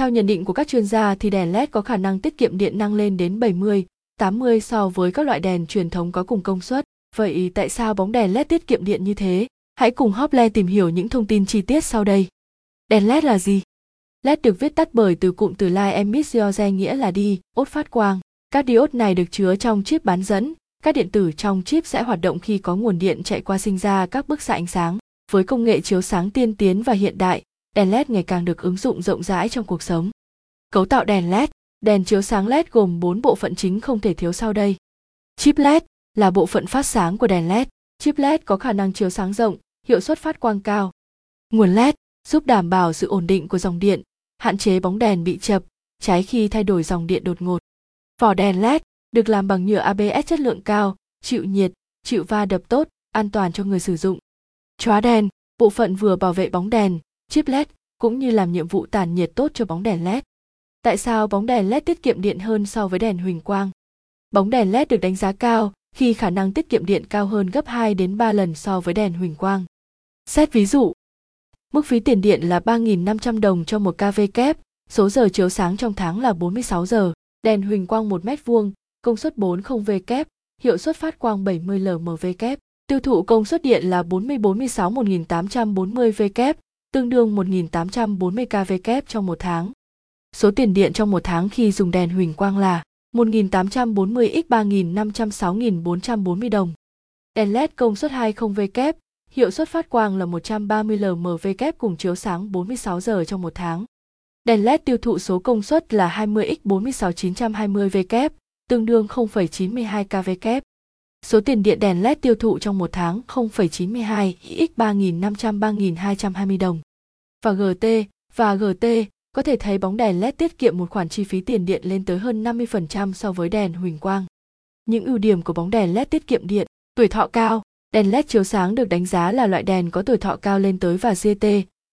Theo nhận định của các chuyên gia thì đèn LED có khả năng tiết kiệm điện năng lên đến 70, 80 so với các loại đèn truyền thống có cùng công suất. Vậy tại sao bóng đèn LED tiết kiệm điện như thế? Hãy cùng Hople tìm hiểu những thông tin chi tiết sau đây. Đèn LED là gì? LED được viết tắt bởi từ cụm từ light emission nghĩa là đi, ốt phát quang. Các diode này được chứa trong chip bán dẫn, các điện tử trong chip sẽ hoạt động khi có nguồn điện chạy qua sinh ra các bức xạ ánh sáng. Với công nghệ chiếu sáng tiên tiến và hiện đại, đèn LED ngày càng được ứng dụng rộng rãi trong cuộc sống. Cấu tạo đèn LED Đèn chiếu sáng LED gồm 4 bộ phận chính không thể thiếu sau đây. Chip LED là bộ phận phát sáng của đèn LED. Chip LED có khả năng chiếu sáng rộng, hiệu suất phát quang cao. Nguồn LED giúp đảm bảo sự ổn định của dòng điện, hạn chế bóng đèn bị chập, cháy khi thay đổi dòng điện đột ngột. Vỏ đèn LED được làm bằng nhựa ABS chất lượng cao, chịu nhiệt, chịu va đập tốt, an toàn cho người sử dụng. Chóa đèn, bộ phận vừa bảo vệ bóng đèn, chip LED cũng như làm nhiệm vụ tản nhiệt tốt cho bóng đèn LED. Tại sao bóng đèn LED tiết kiệm điện hơn so với đèn huỳnh quang? Bóng đèn LED được đánh giá cao khi khả năng tiết kiệm điện cao hơn gấp 2 đến 3 lần so với đèn huỳnh quang. Xét ví dụ, mức phí tiền điện là 3.500 đồng cho một kV kép, số giờ chiếu sáng trong tháng là 46 giờ, đèn huỳnh quang 1 mét vuông, công suất 40V kép, hiệu suất phát quang 70 LMV kép, tiêu thụ công suất điện là 40 46 1840 V kép, tương đương 1840 kV kép trong một tháng. Số tiền điện trong một tháng khi dùng đèn huỳnh quang là 1.840 x 3.506.440 đồng. Đèn LED công suất 20W, hiệu suất phát quang là 130 lmw cùng chiếu sáng 46 giờ trong một tháng. Đèn LED tiêu thụ số công suất là 20 x 46920V kép, tương đương 0,92 kW. Số tiền điện đèn LED tiêu thụ trong một tháng 0,92 x 3.500 3.220 đồng. Và GT và GT có thể thấy bóng đèn LED tiết kiệm một khoản chi phí tiền điện lên tới hơn 50% so với đèn huỳnh quang. Những ưu điểm của bóng đèn LED tiết kiệm điện, tuổi thọ cao, đèn LED chiếu sáng được đánh giá là loại đèn có tuổi thọ cao lên tới và GT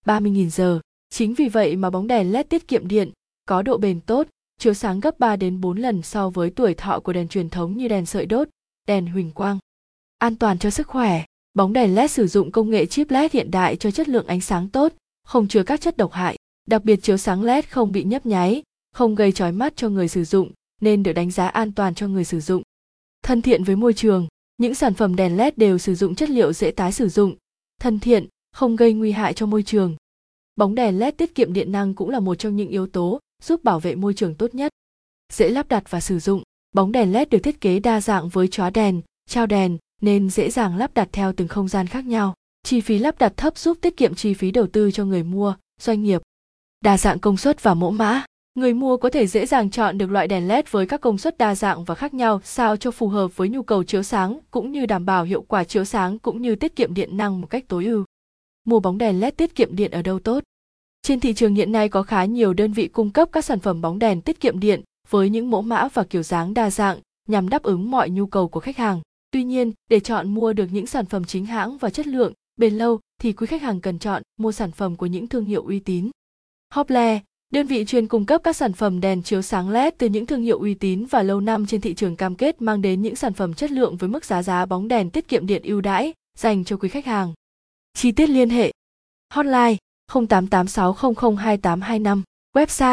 30.000 giờ. Chính vì vậy mà bóng đèn LED tiết kiệm điện, có độ bền tốt, chiếu sáng gấp 3 đến 4 lần so với tuổi thọ của đèn truyền thống như đèn sợi đốt, đèn huỳnh quang. An toàn cho sức khỏe, bóng đèn LED sử dụng công nghệ chip LED hiện đại cho chất lượng ánh sáng tốt, không chứa các chất độc hại. Đặc biệt chiếu sáng LED không bị nhấp nháy, không gây chói mắt cho người sử dụng, nên được đánh giá an toàn cho người sử dụng. Thân thiện với môi trường, những sản phẩm đèn LED đều sử dụng chất liệu dễ tái sử dụng, thân thiện, không gây nguy hại cho môi trường. Bóng đèn LED tiết kiệm điện năng cũng là một trong những yếu tố giúp bảo vệ môi trường tốt nhất. Dễ lắp đặt và sử dụng, bóng đèn LED được thiết kế đa dạng với chóa đèn, trao đèn nên dễ dàng lắp đặt theo từng không gian khác nhau. Chi phí lắp đặt thấp giúp tiết kiệm chi phí đầu tư cho người mua, doanh nghiệp. Đa dạng công suất và mẫu mã. Người mua có thể dễ dàng chọn được loại đèn led với các công suất đa dạng và khác nhau sao cho phù hợp với nhu cầu chiếu sáng cũng như đảm bảo hiệu quả chiếu sáng cũng như tiết kiệm điện năng một cách tối ưu. Mua bóng đèn led tiết kiệm điện ở đâu tốt? Trên thị trường hiện nay có khá nhiều đơn vị cung cấp các sản phẩm bóng đèn tiết kiệm điện với những mẫu mã và kiểu dáng đa dạng nhằm đáp ứng mọi nhu cầu của khách hàng. Tuy nhiên để chọn mua được những sản phẩm chính hãng và chất lượng bền lâu thì quý khách hàng cần chọn mua sản phẩm của những thương hiệu uy tín. Hople, đơn vị chuyên cung cấp các sản phẩm đèn chiếu sáng LED từ những thương hiệu uy tín và lâu năm trên thị trường cam kết mang đến những sản phẩm chất lượng với mức giá giá bóng đèn tiết kiệm điện ưu đãi dành cho quý khách hàng. Chi tiết liên hệ Hotline 0886002825 Website